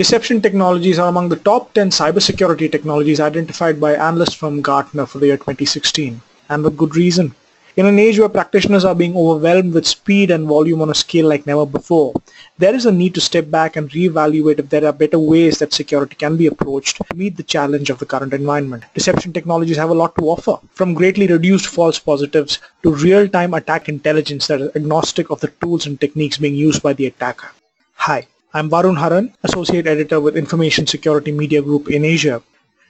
Deception technologies are among the top 10 cybersecurity technologies identified by analysts from Gartner for the year 2016, and with good reason. In an age where practitioners are being overwhelmed with speed and volume on a scale like never before, there is a need to step back and reevaluate if there are better ways that security can be approached to meet the challenge of the current environment. Deception technologies have a lot to offer, from greatly reduced false positives to real-time attack intelligence that is agnostic of the tools and techniques being used by the attacker. Hi, I'm Varun Haran, Associate Editor with Information Security Media Group in Asia.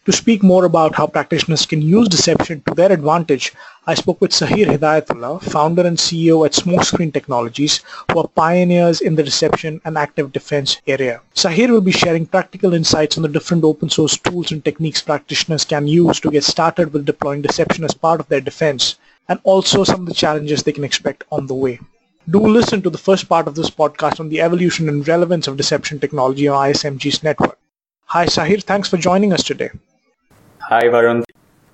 To speak more about how practitioners can use deception to their advantage, I spoke with Sahir Hidayatullah, founder and CEO at Smokescreen Technologies, who are pioneers in the deception and active defense area. Sahir will be sharing practical insights on the different open source tools and techniques practitioners can use to get started with deploying deception as part of their defense, and also some of the challenges they can expect on the way. Do listen to the first part of this podcast on the evolution and relevance of deception technology on ISMG's network. Hi Sahir, thanks for joining us today. Hi, Varun.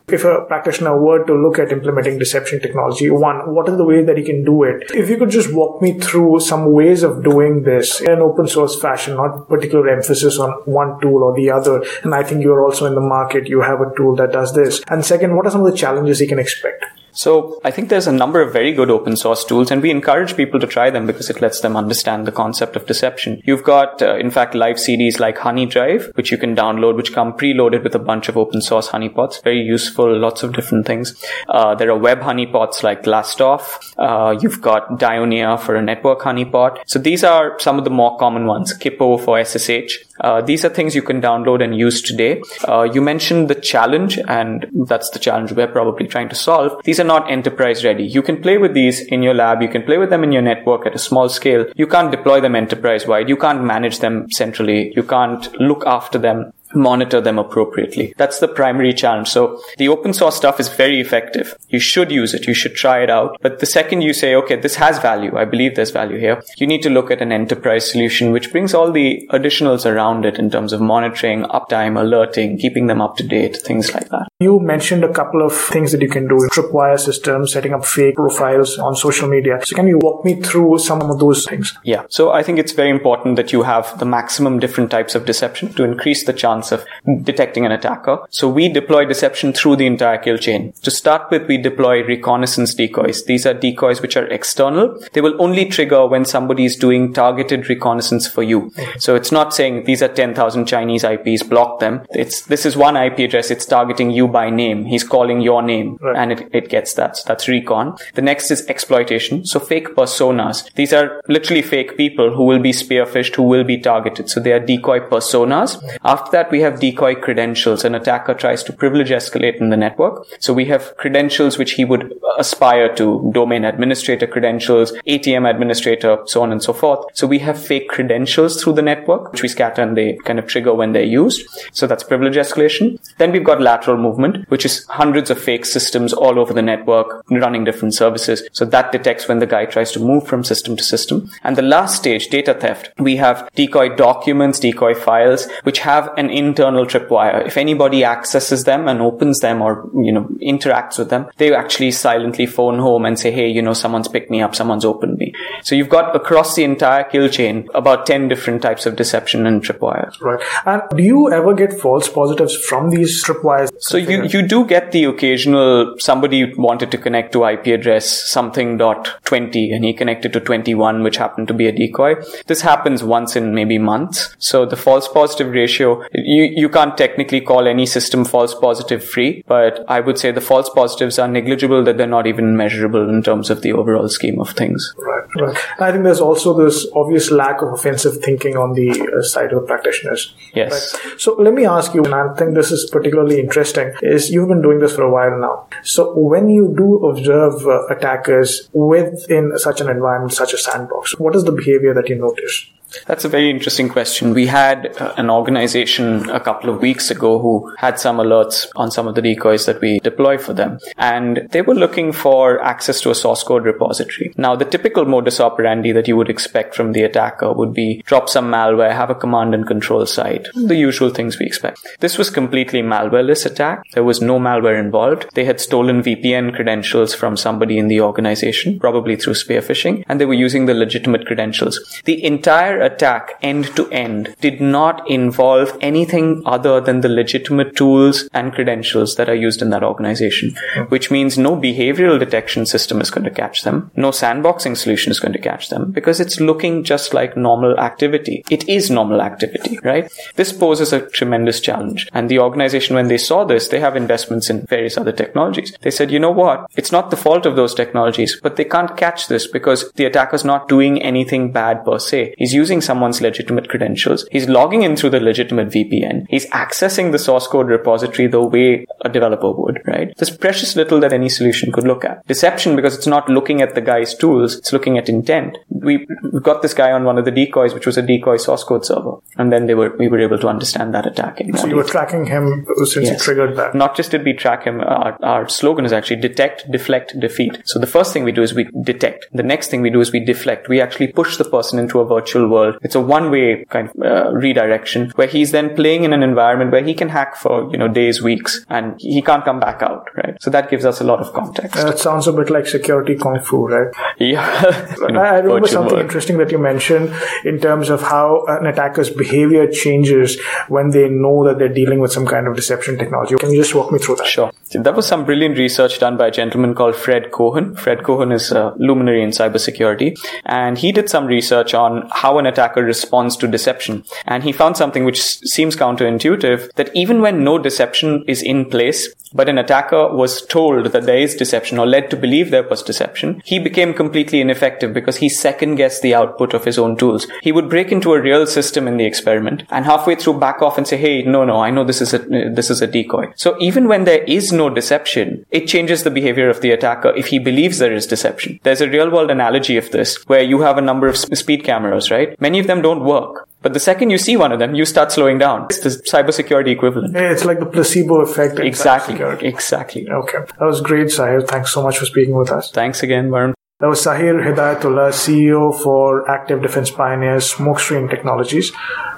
If a practitioner were to look at implementing deception technology, one, what is the way that he can do it? If you could just walk me through some ways of doing this in an open source fashion, not particular emphasis on one tool or the other. And I think you're also in the market, you have a tool that does this. And second, what are some of the challenges he can expect? So I think there's a number of very good open source tools and we encourage people to try them because it lets them understand the concept of deception. You've got, uh, in fact, live CDs like HoneyDrive, which you can download, which come preloaded with a bunch of open source honeypots. Very useful, lots of different things. Uh, there are web honeypots like Glastopf. Uh, you've got Dionaea for a network honeypot. So these are some of the more common ones. Kippo for SSH. Uh, these are things you can download and use today. Uh, you mentioned the challenge, and that's the challenge we're probably trying to solve. These are not enterprise ready. You can play with these in your lab. You can play with them in your network at a small scale. You can't deploy them enterprise wide. You can't manage them centrally. You can't look after them monitor them appropriately. That's the primary challenge. So the open source stuff is very effective. You should use it. You should try it out. But the second you say, okay, this has value. I believe there's value here. You need to look at an enterprise solution, which brings all the additionals around it in terms of monitoring, uptime, alerting, keeping them up to date, things like that. You mentioned a couple of things that you can do. Tripwire systems, setting up fake profiles on social media. So can you walk me through some of those things? Yeah. So I think it's very important that you have the maximum different types of deception to increase the chance of detecting an attacker. So we deploy deception through the entire kill chain. To start with, we deploy reconnaissance decoys. These are decoys which are external. They will only trigger when somebody is doing targeted reconnaissance for you. So it's not saying these are 10,000 Chinese IPs, block them. It's, this is one IP address. It's targeting you by name. He's calling your name right. and it, it gets that. So that's recon. The next is exploitation. So fake personas. These are literally fake people who will be spearphished, who will be targeted. So they are decoy personas. After that, we have decoy credentials. An attacker tries to privilege escalate in the network. So we have credentials which he would aspire to, domain administrator credentials, ATM administrator, so on and so forth. So we have fake credentials through the network, which we scatter and they kind of trigger when they're used. So that's privilege escalation. Then we've got lateral movement, which is hundreds of fake systems all over the network running different services. So that detects when the guy tries to move from system to system. And the last stage, data theft, we have decoy documents, decoy files, which have an internal tripwire. If anybody accesses them and opens them or, you know, interacts with them, they actually silently phone home and say, Hey, you know, someone's picked me up, someone's opened me. So you've got across the entire kill chain about 10 different types of deception and tripwires. Right. And do you ever get false positives from these tripwires? So you, you do get the occasional somebody wanted to connect to IP address something dot 20 and he connected to 21, which happened to be a decoy. This happens once in maybe months. So the false positive ratio, you, you can't technically call any system false positive free, but I would say the false positives are negligible that they're not even measurable in terms of the overall scheme of things. Right, right. I think there's also this obvious lack of offensive thinking on the uh, side of practitioners. Yes. Right? So let me ask you, and I think this is particularly interesting, is you've been doing this for a while now. So when you do observe uh, attackers within such an environment, such a sandbox, what is the behavior that you notice? That's a very interesting question. We had uh, an organization a couple of weeks ago who had some alerts on some of the decoys that we deploy for them. And they were looking for access to a source code repository. Now, the typical modus operandi that you would expect from the attacker would be drop some malware, have a command and control site, the usual things we expect. This was completely malwareless attack. There was no malware involved. They had stolen VPN credentials from somebody in the organization, probably through spear phishing, and they were using the legitimate credentials. The entire entire attack end to end did not involve anything other than the legitimate tools and credentials that are used in that organization, hmm. which means no behavioral detection system is going to catch them. No sandboxing solution is going to catch them because it's looking just like normal activity. It is normal activity, right? This poses a tremendous challenge. And the organization, when they saw this, they have investments in various other technologies. They said, you know what? It's not the fault of those technologies, but they can't catch this because the attacker's not doing anything bad per se. He's using someone's legitimate credentials. He's logging in through the legitimate VPN. He's accessing the source code repository the way a developer would, right? There's precious little that any solution could look at. Deception, because it's not looking at the guy's tools, it's looking at intent. We got this guy on one of the decoys, which was a decoy source code server. And then they were, we were able to understand that attack. So you were tracking him since yes. you triggered that? Not just did we track him, uh, our, our slogan is actually detect, deflect, defeat. So the first thing we do is we detect. The next thing we do is we deflect. We actually push the person into a virtual world. It's a one-way kind of uh, redirection where he's then playing in an environment where he can hack for, you know, days, weeks, and he can't come back out, right? So that gives us a lot of context. Uh, it sounds a bit like security kung fu, right? Yeah. you know, I remember something world. interesting that you mentioned in terms of how an attacker's behavior changes when they know that they're dealing with some kind of deception technology. Can you just walk me through that? Sure. That was some brilliant research done by a gentleman called Fred Cohen. Fred Cohen is a luminary in cybersecurity, and he did some research on how an attacker responds to deception. And he found something which seems counterintuitive that even when no deception is in place, but an attacker was told that there is deception or led to believe there was deception, he became completely ineffective because he second guessed the output of his own tools. He would break into a real system in the experiment and halfway through back off and say, Hey, no, no, I know this is a, this is a decoy. So even when there is no deception, it changes the behavior of the attacker if he believes there is deception. There's a real world analogy of this where you have a number of speed cameras, right? Many of them don't work. But the second you see one of them, you start slowing down. It's the cybersecurity equivalent. Yeah, it's like the placebo effect. Exactly. Exactly. Okay. That was great, Sahir. Thanks so much for speaking with us. Thanks again, Varun. That was Sahir Hidayatullah, CEO for Active Defense Pioneers Smokescreen Technologies.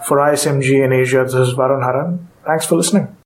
For ISMG in Asia, this is Varun Haran. Thanks for listening.